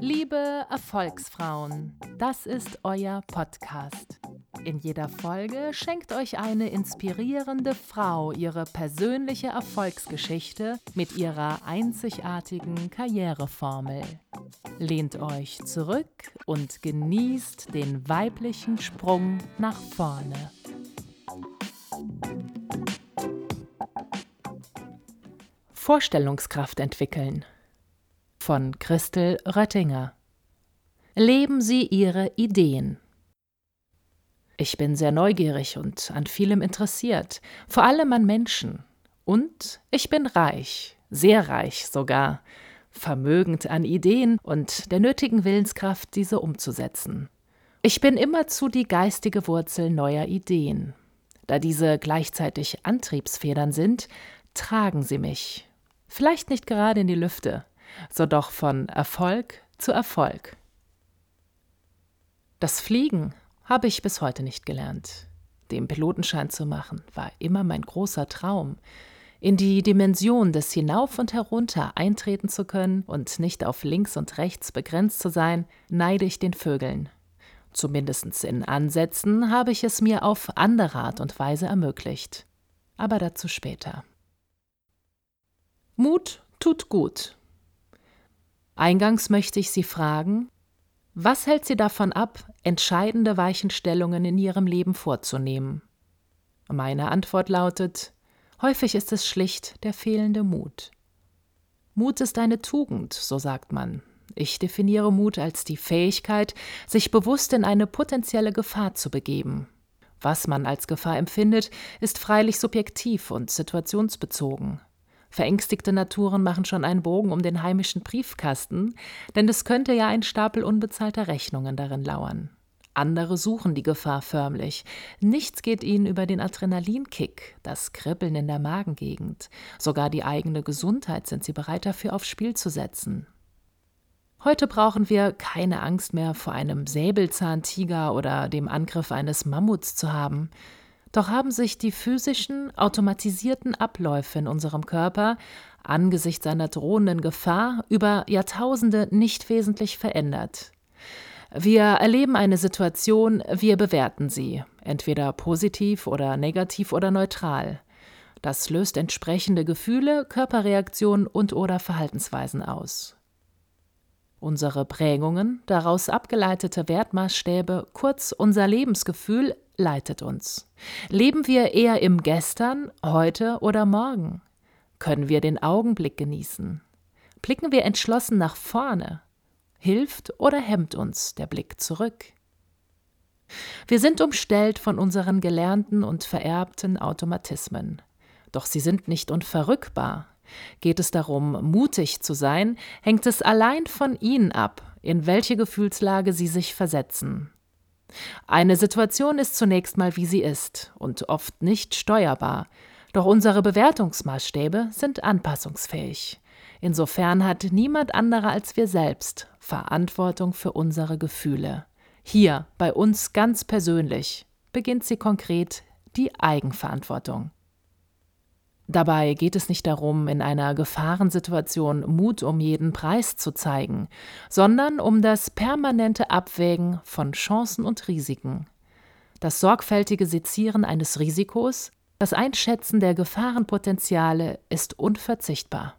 Liebe Erfolgsfrauen, das ist euer Podcast. In jeder Folge schenkt euch eine inspirierende Frau ihre persönliche Erfolgsgeschichte mit ihrer einzigartigen Karriereformel. Lehnt euch zurück und genießt den weiblichen Sprung nach vorne. Vorstellungskraft entwickeln von Christel Röttinger. Leben Sie Ihre Ideen. Ich bin sehr neugierig und an vielem interessiert, vor allem an Menschen. Und ich bin reich, sehr reich sogar, vermögend an Ideen und der nötigen Willenskraft, diese umzusetzen. Ich bin immerzu die geistige Wurzel neuer Ideen. Da diese gleichzeitig Antriebsfedern sind, tragen sie mich. Vielleicht nicht gerade in die Lüfte, so doch von Erfolg zu Erfolg. Das Fliegen habe ich bis heute nicht gelernt. Den Pilotenschein zu machen, war immer mein großer Traum. In die Dimension des Hinauf und Herunter eintreten zu können und nicht auf links und rechts begrenzt zu sein, neide ich den Vögeln. Zumindest in Ansätzen habe ich es mir auf andere Art und Weise ermöglicht. Aber dazu später. Mut tut gut. Eingangs möchte ich Sie fragen, was hält Sie davon ab, entscheidende Weichenstellungen in Ihrem Leben vorzunehmen? Meine Antwort lautet, häufig ist es schlicht der fehlende Mut. Mut ist eine Tugend, so sagt man. Ich definiere Mut als die Fähigkeit, sich bewusst in eine potenzielle Gefahr zu begeben. Was man als Gefahr empfindet, ist freilich subjektiv und situationsbezogen. Verängstigte Naturen machen schon einen Bogen um den heimischen Briefkasten, denn es könnte ja ein Stapel unbezahlter Rechnungen darin lauern. Andere suchen die Gefahr förmlich. Nichts geht ihnen über den Adrenalinkick, das Kribbeln in der Magengegend. Sogar die eigene Gesundheit sind sie bereit dafür aufs Spiel zu setzen. Heute brauchen wir keine Angst mehr vor einem Säbelzahntiger oder dem Angriff eines Mammuts zu haben. Doch haben sich die physischen, automatisierten Abläufe in unserem Körper angesichts einer drohenden Gefahr über Jahrtausende nicht wesentlich verändert. Wir erleben eine Situation, wir bewerten sie, entweder positiv oder negativ oder neutral. Das löst entsprechende Gefühle, Körperreaktionen und oder Verhaltensweisen aus. Unsere Prägungen, daraus abgeleitete Wertmaßstäbe, kurz unser Lebensgefühl leitet uns. Leben wir eher im Gestern, heute oder morgen? Können wir den Augenblick genießen? Blicken wir entschlossen nach vorne? Hilft oder hemmt uns der Blick zurück? Wir sind umstellt von unseren gelernten und vererbten Automatismen. Doch sie sind nicht unverrückbar. Geht es darum, mutig zu sein, hängt es allein von Ihnen ab, in welche Gefühlslage Sie sich versetzen. Eine Situation ist zunächst mal, wie sie ist und oft nicht steuerbar, doch unsere Bewertungsmaßstäbe sind anpassungsfähig. Insofern hat niemand anderer als wir selbst Verantwortung für unsere Gefühle. Hier, bei uns ganz persönlich, beginnt sie konkret die Eigenverantwortung. Dabei geht es nicht darum, in einer Gefahrensituation Mut um jeden Preis zu zeigen, sondern um das permanente Abwägen von Chancen und Risiken. Das sorgfältige Sezieren eines Risikos, das Einschätzen der Gefahrenpotenziale ist unverzichtbar.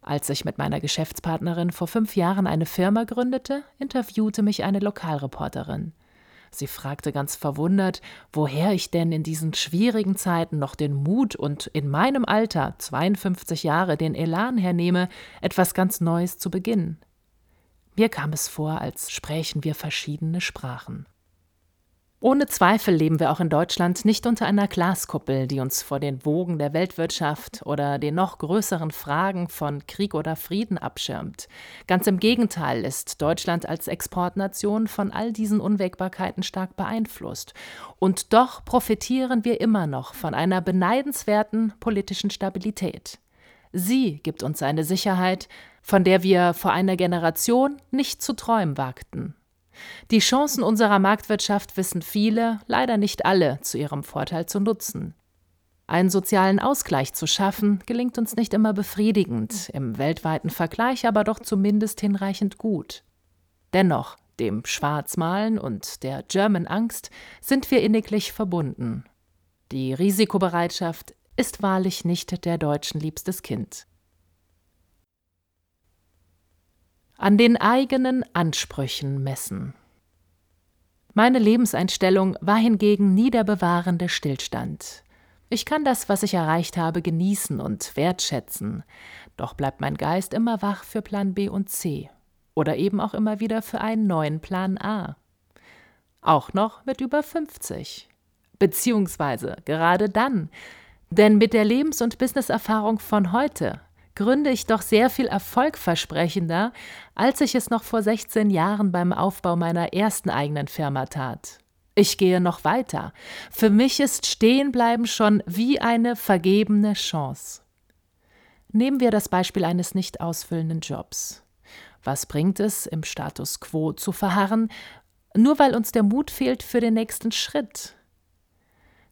Als ich mit meiner Geschäftspartnerin vor fünf Jahren eine Firma gründete, interviewte mich eine Lokalreporterin. Sie fragte ganz verwundert, woher ich denn in diesen schwierigen Zeiten noch den Mut und in meinem Alter, 52 Jahre, den Elan hernehme, etwas ganz Neues zu beginnen. Mir kam es vor, als sprächen wir verschiedene Sprachen. Ohne Zweifel leben wir auch in Deutschland nicht unter einer Glaskuppel, die uns vor den Wogen der Weltwirtschaft oder den noch größeren Fragen von Krieg oder Frieden abschirmt. Ganz im Gegenteil ist Deutschland als Exportnation von all diesen Unwägbarkeiten stark beeinflusst. Und doch profitieren wir immer noch von einer beneidenswerten politischen Stabilität. Sie gibt uns eine Sicherheit, von der wir vor einer Generation nicht zu träumen wagten. Die Chancen unserer Marktwirtschaft wissen viele, leider nicht alle, zu ihrem Vorteil zu nutzen. Einen sozialen Ausgleich zu schaffen, gelingt uns nicht immer befriedigend, im weltweiten Vergleich aber doch zumindest hinreichend gut. Dennoch, dem Schwarzmalen und der German Angst sind wir inniglich verbunden. Die Risikobereitschaft ist wahrlich nicht der Deutschen liebstes Kind. An den eigenen Ansprüchen messen. Meine Lebenseinstellung war hingegen nie der bewahrende Stillstand. Ich kann das, was ich erreicht habe, genießen und wertschätzen, doch bleibt mein Geist immer wach für Plan B und C oder eben auch immer wieder für einen neuen Plan A. Auch noch mit über 50. Beziehungsweise gerade dann, denn mit der Lebens- und Businesserfahrung von heute gründe ich doch sehr viel erfolgversprechender, als ich es noch vor 16 Jahren beim Aufbau meiner ersten eigenen Firma tat. Ich gehe noch weiter. Für mich ist Stehenbleiben schon wie eine vergebene Chance. Nehmen wir das Beispiel eines nicht ausfüllenden Jobs. Was bringt es, im Status quo zu verharren, nur weil uns der Mut fehlt für den nächsten Schritt?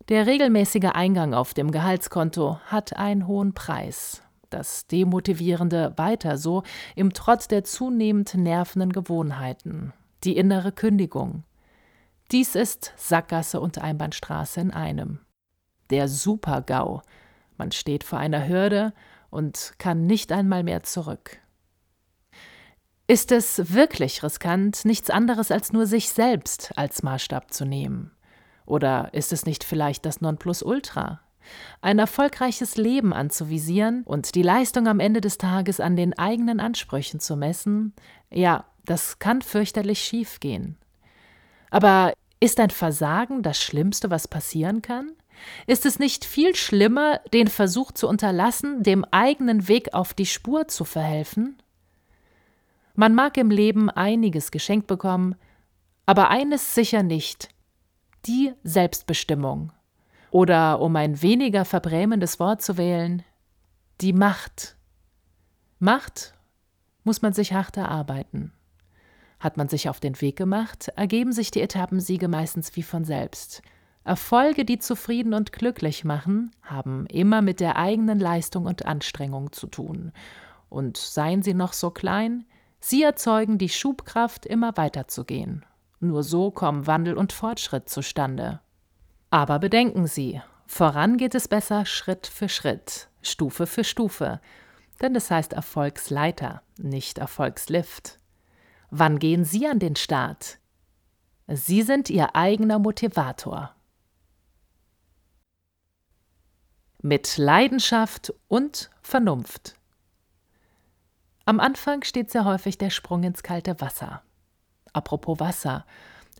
Der regelmäßige Eingang auf dem Gehaltskonto hat einen hohen Preis das Demotivierende weiter so im Trotz der zunehmend nervenden Gewohnheiten, die innere Kündigung. Dies ist Sackgasse und Einbahnstraße in einem. Der Super-GAU. Man steht vor einer Hürde und kann nicht einmal mehr zurück. Ist es wirklich riskant, nichts anderes als nur sich selbst als Maßstab zu nehmen? Oder ist es nicht vielleicht das Nonplusultra? Ein erfolgreiches Leben anzuvisieren und die Leistung am Ende des Tages an den eigenen Ansprüchen zu messen, ja, das kann fürchterlich schiefgehen. Aber ist ein Versagen das Schlimmste, was passieren kann? Ist es nicht viel schlimmer, den Versuch zu unterlassen, dem eigenen Weg auf die Spur zu verhelfen? Man mag im Leben einiges geschenkt bekommen, aber eines sicher nicht die Selbstbestimmung. Oder um ein weniger verbrämendes Wort zu wählen, die Macht. Macht muss man sich hart erarbeiten. Hat man sich auf den Weg gemacht, ergeben sich die Etappensiege meistens wie von selbst. Erfolge, die zufrieden und glücklich machen, haben immer mit der eigenen Leistung und Anstrengung zu tun. Und seien sie noch so klein, sie erzeugen die Schubkraft, immer weiterzugehen. Nur so kommen Wandel und Fortschritt zustande. Aber bedenken Sie, voran geht es besser Schritt für Schritt, Stufe für Stufe, denn das heißt Erfolgsleiter, nicht Erfolgslift. Wann gehen Sie an den Start? Sie sind Ihr eigener Motivator. Mit Leidenschaft und Vernunft. Am Anfang steht sehr häufig der Sprung ins kalte Wasser. Apropos Wasser,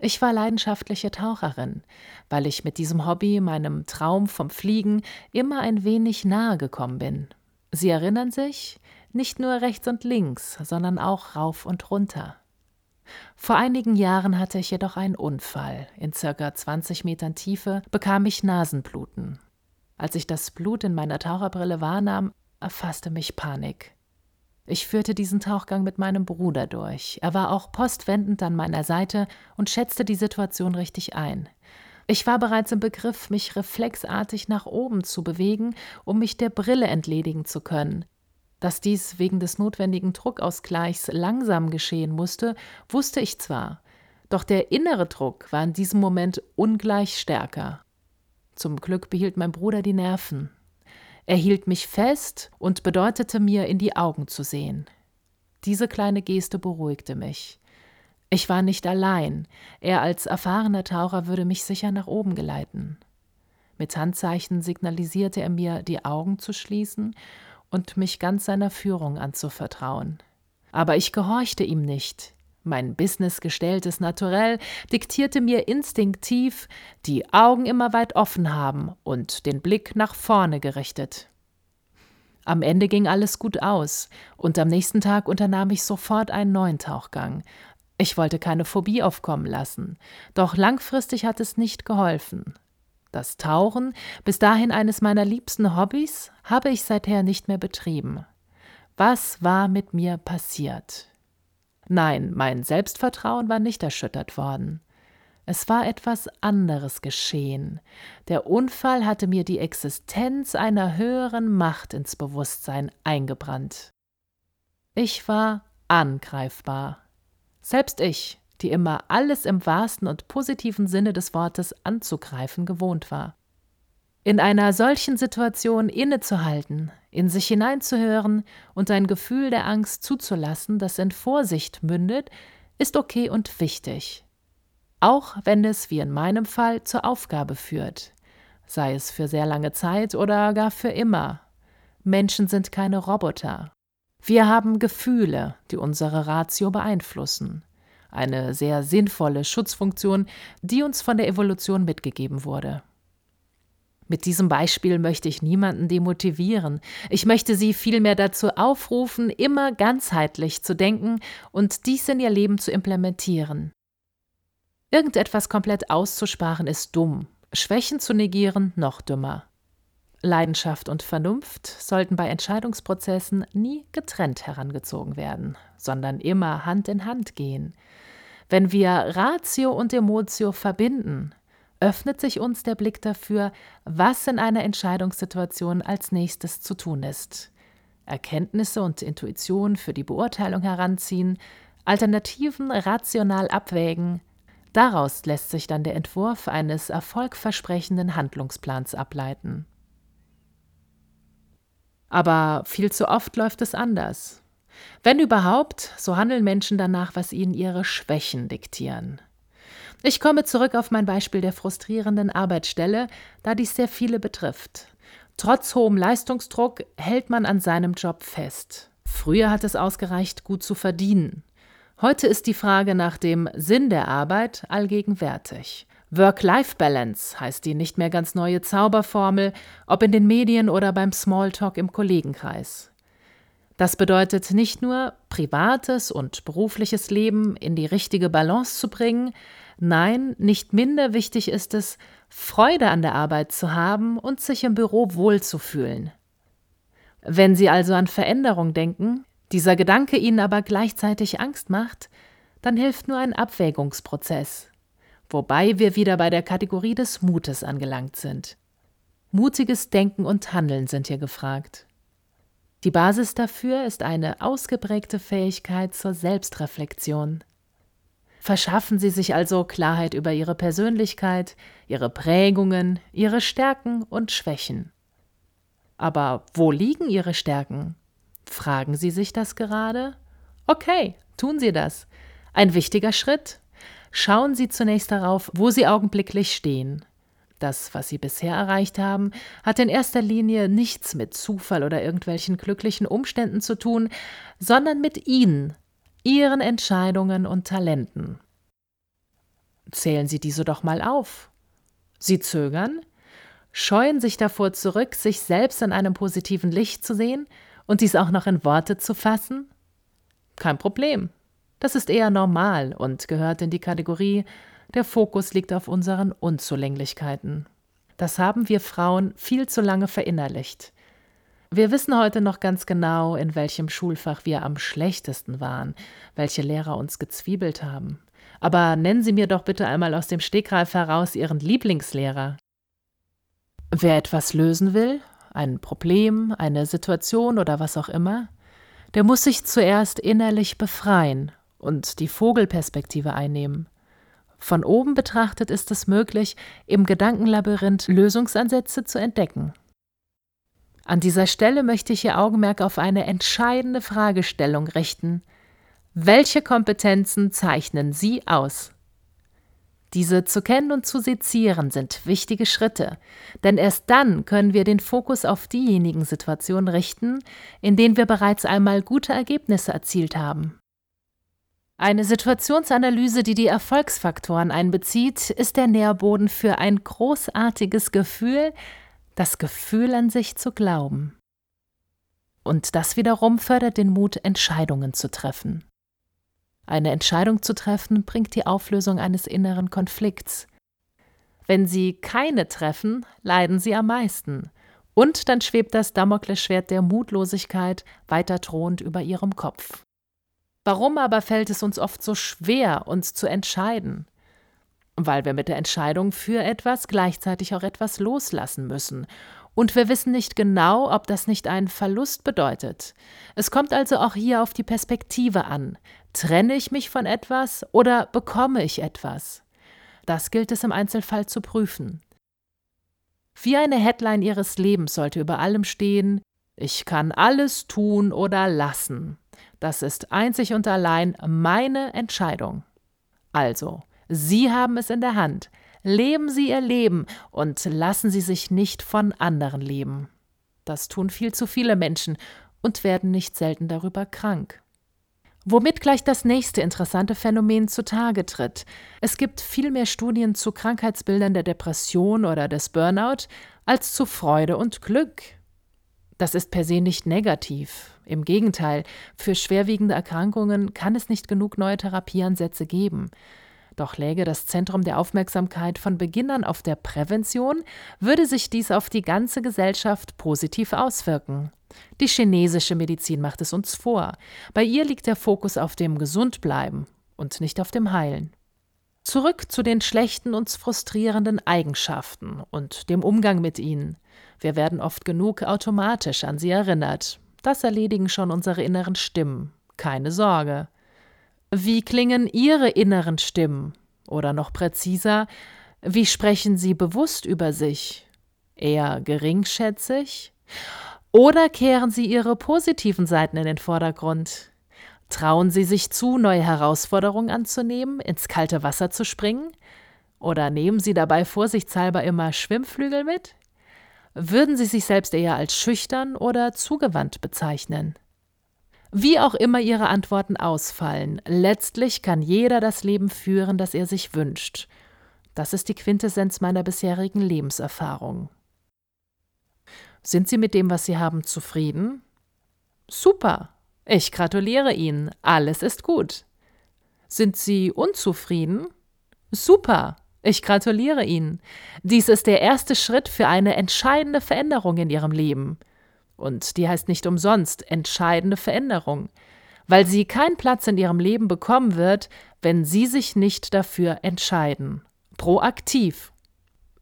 ich war leidenschaftliche Taucherin, weil ich mit diesem Hobby meinem Traum vom Fliegen immer ein wenig nahe gekommen bin. Sie erinnern sich? Nicht nur rechts und links, sondern auch rauf und runter. Vor einigen Jahren hatte ich jedoch einen Unfall. In circa 20 Metern Tiefe bekam ich Nasenbluten. Als ich das Blut in meiner Taucherbrille wahrnahm, erfasste mich Panik. Ich führte diesen Tauchgang mit meinem Bruder durch. Er war auch postwendend an meiner Seite und schätzte die Situation richtig ein. Ich war bereits im Begriff, mich reflexartig nach oben zu bewegen, um mich der Brille entledigen zu können. Dass dies wegen des notwendigen Druckausgleichs langsam geschehen musste, wusste ich zwar, doch der innere Druck war in diesem Moment ungleich stärker. Zum Glück behielt mein Bruder die Nerven. Er hielt mich fest und bedeutete mir, in die Augen zu sehen. Diese kleine Geste beruhigte mich. Ich war nicht allein. Er als erfahrener Taucher würde mich sicher nach oben geleiten. Mit Handzeichen signalisierte er mir, die Augen zu schließen und mich ganz seiner Führung anzuvertrauen. Aber ich gehorchte ihm nicht. Mein businessgestelltes Naturell diktierte mir instinktiv, die Augen immer weit offen haben und den Blick nach vorne gerichtet. Am Ende ging alles gut aus, und am nächsten Tag unternahm ich sofort einen neuen Tauchgang. Ich wollte keine Phobie aufkommen lassen, doch langfristig hat es nicht geholfen. Das Tauchen, bis dahin eines meiner liebsten Hobbys, habe ich seither nicht mehr betrieben. Was war mit mir passiert? Nein, mein Selbstvertrauen war nicht erschüttert worden. Es war etwas anderes geschehen. Der Unfall hatte mir die Existenz einer höheren Macht ins Bewusstsein eingebrannt. Ich war angreifbar. Selbst ich, die immer alles im wahrsten und positiven Sinne des Wortes anzugreifen gewohnt war. In einer solchen Situation innezuhalten, in sich hineinzuhören und ein Gefühl der Angst zuzulassen, das in Vorsicht mündet, ist okay und wichtig. Auch wenn es, wie in meinem Fall, zur Aufgabe führt, sei es für sehr lange Zeit oder gar für immer. Menschen sind keine Roboter. Wir haben Gefühle, die unsere Ratio beeinflussen. Eine sehr sinnvolle Schutzfunktion, die uns von der Evolution mitgegeben wurde. Mit diesem Beispiel möchte ich niemanden demotivieren. Ich möchte Sie vielmehr dazu aufrufen, immer ganzheitlich zu denken und dies in Ihr Leben zu implementieren. Irgendetwas komplett auszusparen ist dumm, Schwächen zu negieren noch dümmer. Leidenschaft und Vernunft sollten bei Entscheidungsprozessen nie getrennt herangezogen werden, sondern immer Hand in Hand gehen. Wenn wir Ratio und Emotio verbinden, öffnet sich uns der Blick dafür, was in einer Entscheidungssituation als nächstes zu tun ist. Erkenntnisse und Intuition für die Beurteilung heranziehen, Alternativen rational abwägen, daraus lässt sich dann der Entwurf eines erfolgversprechenden Handlungsplans ableiten. Aber viel zu oft läuft es anders. Wenn überhaupt, so handeln Menschen danach, was ihnen ihre Schwächen diktieren. Ich komme zurück auf mein Beispiel der frustrierenden Arbeitsstelle, da dies sehr viele betrifft. Trotz hohem Leistungsdruck hält man an seinem Job fest. Früher hat es ausgereicht, gut zu verdienen. Heute ist die Frage nach dem Sinn der Arbeit allgegenwärtig. Work-Life-Balance heißt die nicht mehr ganz neue Zauberformel, ob in den Medien oder beim Smalltalk im Kollegenkreis. Das bedeutet nicht nur, privates und berufliches Leben in die richtige Balance zu bringen, Nein, nicht minder wichtig ist es, Freude an der Arbeit zu haben und sich im Büro wohlzufühlen. Wenn Sie also an Veränderung denken, dieser Gedanke Ihnen aber gleichzeitig Angst macht, dann hilft nur ein Abwägungsprozess, wobei wir wieder bei der Kategorie des Mutes angelangt sind. Mutiges Denken und Handeln sind hier gefragt. Die Basis dafür ist eine ausgeprägte Fähigkeit zur Selbstreflexion. Verschaffen Sie sich also Klarheit über Ihre Persönlichkeit, Ihre Prägungen, Ihre Stärken und Schwächen. Aber wo liegen Ihre Stärken? Fragen Sie sich das gerade? Okay, tun Sie das. Ein wichtiger Schritt. Schauen Sie zunächst darauf, wo Sie augenblicklich stehen. Das, was Sie bisher erreicht haben, hat in erster Linie nichts mit Zufall oder irgendwelchen glücklichen Umständen zu tun, sondern mit Ihnen, Ihren Entscheidungen und Talenten. Zählen Sie diese doch mal auf. Sie zögern, scheuen sich davor zurück, sich selbst in einem positiven Licht zu sehen und dies auch noch in Worte zu fassen? Kein Problem. Das ist eher normal und gehört in die Kategorie, der Fokus liegt auf unseren Unzulänglichkeiten. Das haben wir Frauen viel zu lange verinnerlicht. Wir wissen heute noch ganz genau, in welchem Schulfach wir am schlechtesten waren, welche Lehrer uns gezwiebelt haben. Aber nennen Sie mir doch bitte einmal aus dem Stegreif heraus Ihren Lieblingslehrer. Wer etwas lösen will, ein Problem, eine Situation oder was auch immer, der muss sich zuerst innerlich befreien und die Vogelperspektive einnehmen. Von oben betrachtet ist es möglich, im Gedankenlabyrinth Lösungsansätze zu entdecken. An dieser Stelle möchte ich Ihr Augenmerk auf eine entscheidende Fragestellung richten. Welche Kompetenzen zeichnen Sie aus? Diese zu kennen und zu sezieren sind wichtige Schritte, denn erst dann können wir den Fokus auf diejenigen Situationen richten, in denen wir bereits einmal gute Ergebnisse erzielt haben. Eine Situationsanalyse, die die Erfolgsfaktoren einbezieht, ist der Nährboden für ein großartiges Gefühl, das Gefühl an sich zu glauben. Und das wiederum fördert den Mut, Entscheidungen zu treffen. Eine Entscheidung zu treffen bringt die Auflösung eines inneren Konflikts. Wenn Sie keine treffen, leiden Sie am meisten. Und dann schwebt das Damoklesschwert der Mutlosigkeit weiter drohend über Ihrem Kopf. Warum aber fällt es uns oft so schwer, uns zu entscheiden? Weil wir mit der Entscheidung für etwas gleichzeitig auch etwas loslassen müssen. Und wir wissen nicht genau, ob das nicht einen Verlust bedeutet. Es kommt also auch hier auf die Perspektive an. Trenne ich mich von etwas oder bekomme ich etwas? Das gilt es im Einzelfall zu prüfen. Wie eine Headline Ihres Lebens sollte über allem stehen, ich kann alles tun oder lassen. Das ist einzig und allein meine Entscheidung. Also, Sie haben es in der Hand. Leben Sie Ihr Leben und lassen Sie sich nicht von anderen leben. Das tun viel zu viele Menschen und werden nicht selten darüber krank. Womit gleich das nächste interessante Phänomen zutage tritt. Es gibt viel mehr Studien zu Krankheitsbildern der Depression oder des Burnout als zu Freude und Glück. Das ist per se nicht negativ. Im Gegenteil, für schwerwiegende Erkrankungen kann es nicht genug neue Therapieansätze geben. Doch läge das Zentrum der Aufmerksamkeit von Beginn an auf der Prävention, würde sich dies auf die ganze Gesellschaft positiv auswirken. Die chinesische Medizin macht es uns vor. Bei ihr liegt der Fokus auf dem Gesundbleiben und nicht auf dem Heilen. Zurück zu den schlechten und frustrierenden Eigenschaften und dem Umgang mit ihnen. Wir werden oft genug automatisch an sie erinnert. Das erledigen schon unsere inneren Stimmen. Keine Sorge. Wie klingen Ihre inneren Stimmen? Oder noch präziser, wie sprechen Sie bewusst über sich? Eher geringschätzig? Oder kehren Sie Ihre positiven Seiten in den Vordergrund? Trauen Sie sich zu, neue Herausforderungen anzunehmen, ins kalte Wasser zu springen? Oder nehmen Sie dabei vorsichtshalber immer Schwimmflügel mit? Würden Sie sich selbst eher als schüchtern oder zugewandt bezeichnen? Wie auch immer Ihre Antworten ausfallen, letztlich kann jeder das Leben führen, das er sich wünscht. Das ist die Quintessenz meiner bisherigen Lebenserfahrung. Sind Sie mit dem, was Sie haben, zufrieden? Super. Ich gratuliere Ihnen. Alles ist gut. Sind Sie unzufrieden? Super. Ich gratuliere Ihnen. Dies ist der erste Schritt für eine entscheidende Veränderung in Ihrem Leben. Und die heißt nicht umsonst entscheidende Veränderung, weil sie keinen Platz in Ihrem Leben bekommen wird, wenn Sie sich nicht dafür entscheiden. Proaktiv.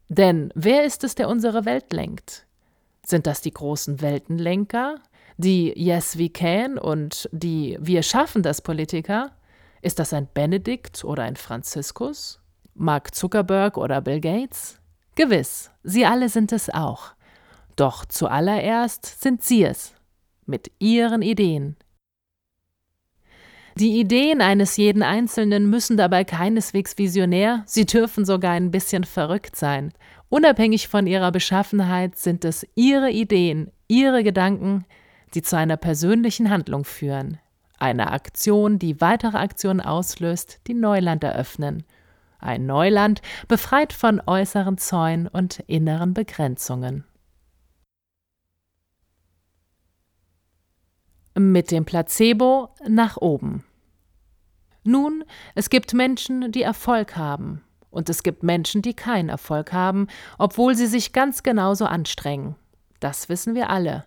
Denn wer ist es, der unsere Welt lenkt? Sind das die großen Weltenlenker, die Yes We Can und die Wir schaffen das Politiker? Ist das ein Benedikt oder ein Franziskus? Mark Zuckerberg oder Bill Gates? Gewiss, sie alle sind es auch. Doch zuallererst sind sie es, mit ihren Ideen. Die Ideen eines jeden Einzelnen müssen dabei keineswegs visionär, sie dürfen sogar ein bisschen verrückt sein. Unabhängig von ihrer Beschaffenheit sind es ihre Ideen, ihre Gedanken, die zu einer persönlichen Handlung führen. Eine Aktion, die weitere Aktionen auslöst, die Neuland eröffnen. Ein Neuland, befreit von äußeren Zäunen und inneren Begrenzungen. Mit dem Placebo nach oben. Nun, es gibt Menschen, die Erfolg haben, und es gibt Menschen, die keinen Erfolg haben, obwohl sie sich ganz genauso anstrengen. Das wissen wir alle.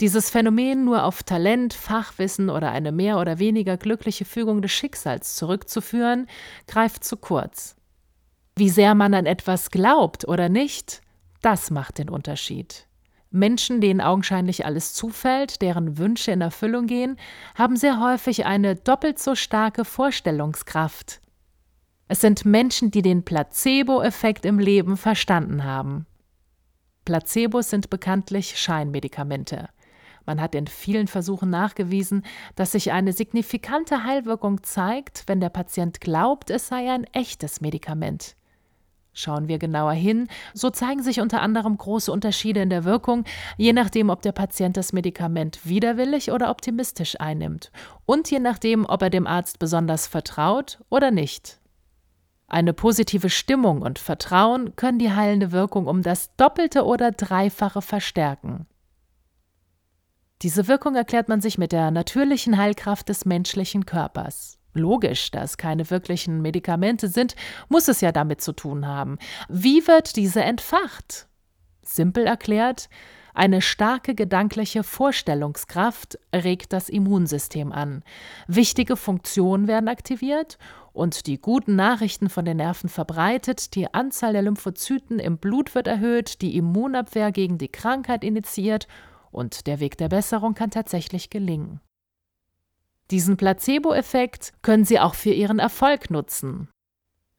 Dieses Phänomen nur auf Talent, Fachwissen oder eine mehr oder weniger glückliche Fügung des Schicksals zurückzuführen, greift zu kurz. Wie sehr man an etwas glaubt oder nicht, das macht den Unterschied. Menschen, denen augenscheinlich alles zufällt, deren Wünsche in Erfüllung gehen, haben sehr häufig eine doppelt so starke Vorstellungskraft. Es sind Menschen, die den Placebo-Effekt im Leben verstanden haben. Placebos sind bekanntlich Scheinmedikamente. Man hat in vielen Versuchen nachgewiesen, dass sich eine signifikante Heilwirkung zeigt, wenn der Patient glaubt, es sei ein echtes Medikament. Schauen wir genauer hin, so zeigen sich unter anderem große Unterschiede in der Wirkung, je nachdem, ob der Patient das Medikament widerwillig oder optimistisch einnimmt und je nachdem, ob er dem Arzt besonders vertraut oder nicht. Eine positive Stimmung und Vertrauen können die heilende Wirkung um das Doppelte oder Dreifache verstärken. Diese Wirkung erklärt man sich mit der natürlichen Heilkraft des menschlichen Körpers. Logisch, da es keine wirklichen Medikamente sind, muss es ja damit zu tun haben. Wie wird diese entfacht? Simpel erklärt, Eine starke gedankliche Vorstellungskraft regt das Immunsystem an. Wichtige Funktionen werden aktiviert und die guten Nachrichten von den Nerven verbreitet, die Anzahl der Lymphozyten im Blut wird erhöht, die Immunabwehr gegen die Krankheit initiiert und der Weg der Besserung kann tatsächlich gelingen. Diesen Placebo-Effekt können Sie auch für Ihren Erfolg nutzen.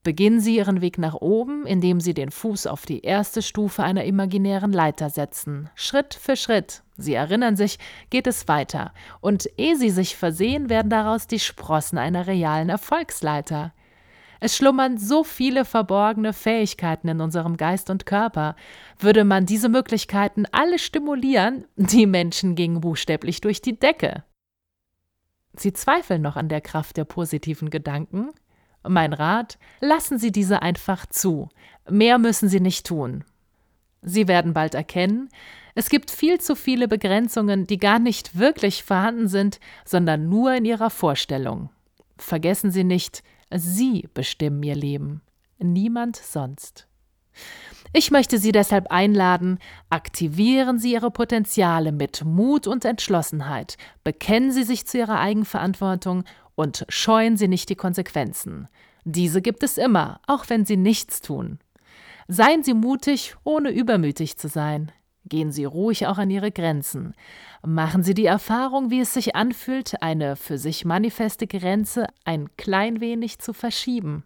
Beginnen Sie Ihren Weg nach oben, indem Sie den Fuß auf die erste Stufe einer imaginären Leiter setzen. Schritt für Schritt. Sie erinnern sich, geht es weiter. Und ehe Sie sich versehen, werden daraus die Sprossen einer realen Erfolgsleiter. Es schlummern so viele verborgene Fähigkeiten in unserem Geist und Körper. Würde man diese Möglichkeiten alle stimulieren, die Menschen gingen buchstäblich durch die Decke. Sie zweifeln noch an der Kraft der positiven Gedanken? Mein Rat, lassen Sie diese einfach zu. Mehr müssen Sie nicht tun. Sie werden bald erkennen, es gibt viel zu viele Begrenzungen, die gar nicht wirklich vorhanden sind, sondern nur in Ihrer Vorstellung. Vergessen Sie nicht, Sie bestimmen Ihr Leben, niemand sonst. Ich möchte Sie deshalb einladen, aktivieren Sie Ihre Potenziale mit Mut und Entschlossenheit, bekennen Sie sich zu Ihrer Eigenverantwortung und scheuen Sie nicht die Konsequenzen. Diese gibt es immer, auch wenn Sie nichts tun. Seien Sie mutig, ohne übermütig zu sein. Gehen Sie ruhig auch an Ihre Grenzen. Machen Sie die Erfahrung, wie es sich anfühlt, eine für sich manifeste Grenze ein klein wenig zu verschieben.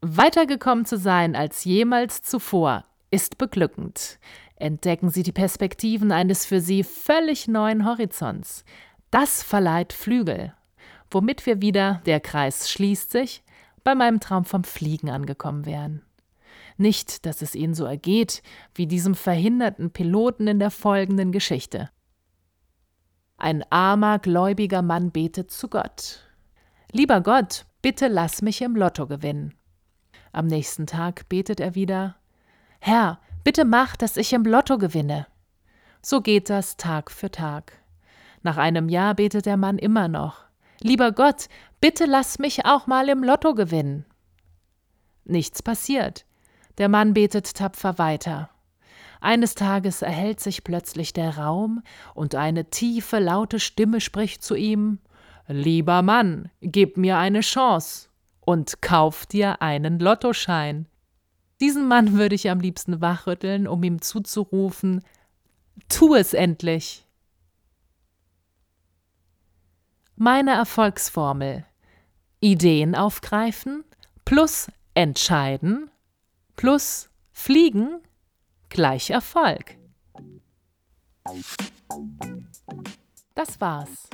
Weitergekommen zu sein als jemals zuvor ist beglückend. Entdecken Sie die Perspektiven eines für Sie völlig neuen Horizonts. Das verleiht Flügel womit wir wieder, der Kreis schließt sich, bei meinem Traum vom Fliegen angekommen wären. Nicht, dass es ihnen so ergeht wie diesem verhinderten Piloten in der folgenden Geschichte. Ein armer, gläubiger Mann betet zu Gott. Lieber Gott, bitte lass mich im Lotto gewinnen. Am nächsten Tag betet er wieder Herr, bitte mach, dass ich im Lotto gewinne. So geht das Tag für Tag. Nach einem Jahr betet der Mann immer noch Lieber Gott, bitte lass mich auch mal im Lotto gewinnen. Nichts passiert. Der Mann betet tapfer weiter. Eines Tages erhellt sich plötzlich der Raum und eine tiefe, laute Stimme spricht zu ihm Lieber Mann, gib mir eine Chance und kauf dir einen Lottoschein. Diesen Mann würde ich am liebsten wachrütteln, um ihm zuzurufen Tu es endlich. Meine Erfolgsformel. Ideen aufgreifen plus entscheiden plus fliegen gleich Erfolg. Das war's.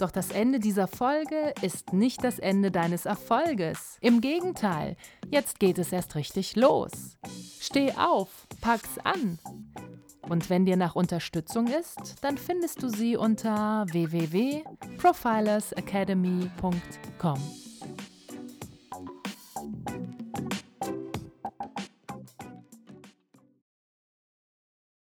Doch das Ende dieser Folge ist nicht das Ende deines Erfolges. Im Gegenteil, jetzt geht es erst richtig los. Steh auf, pack's an. Und wenn dir nach Unterstützung ist, dann findest du sie unter www.profilersacademy.com.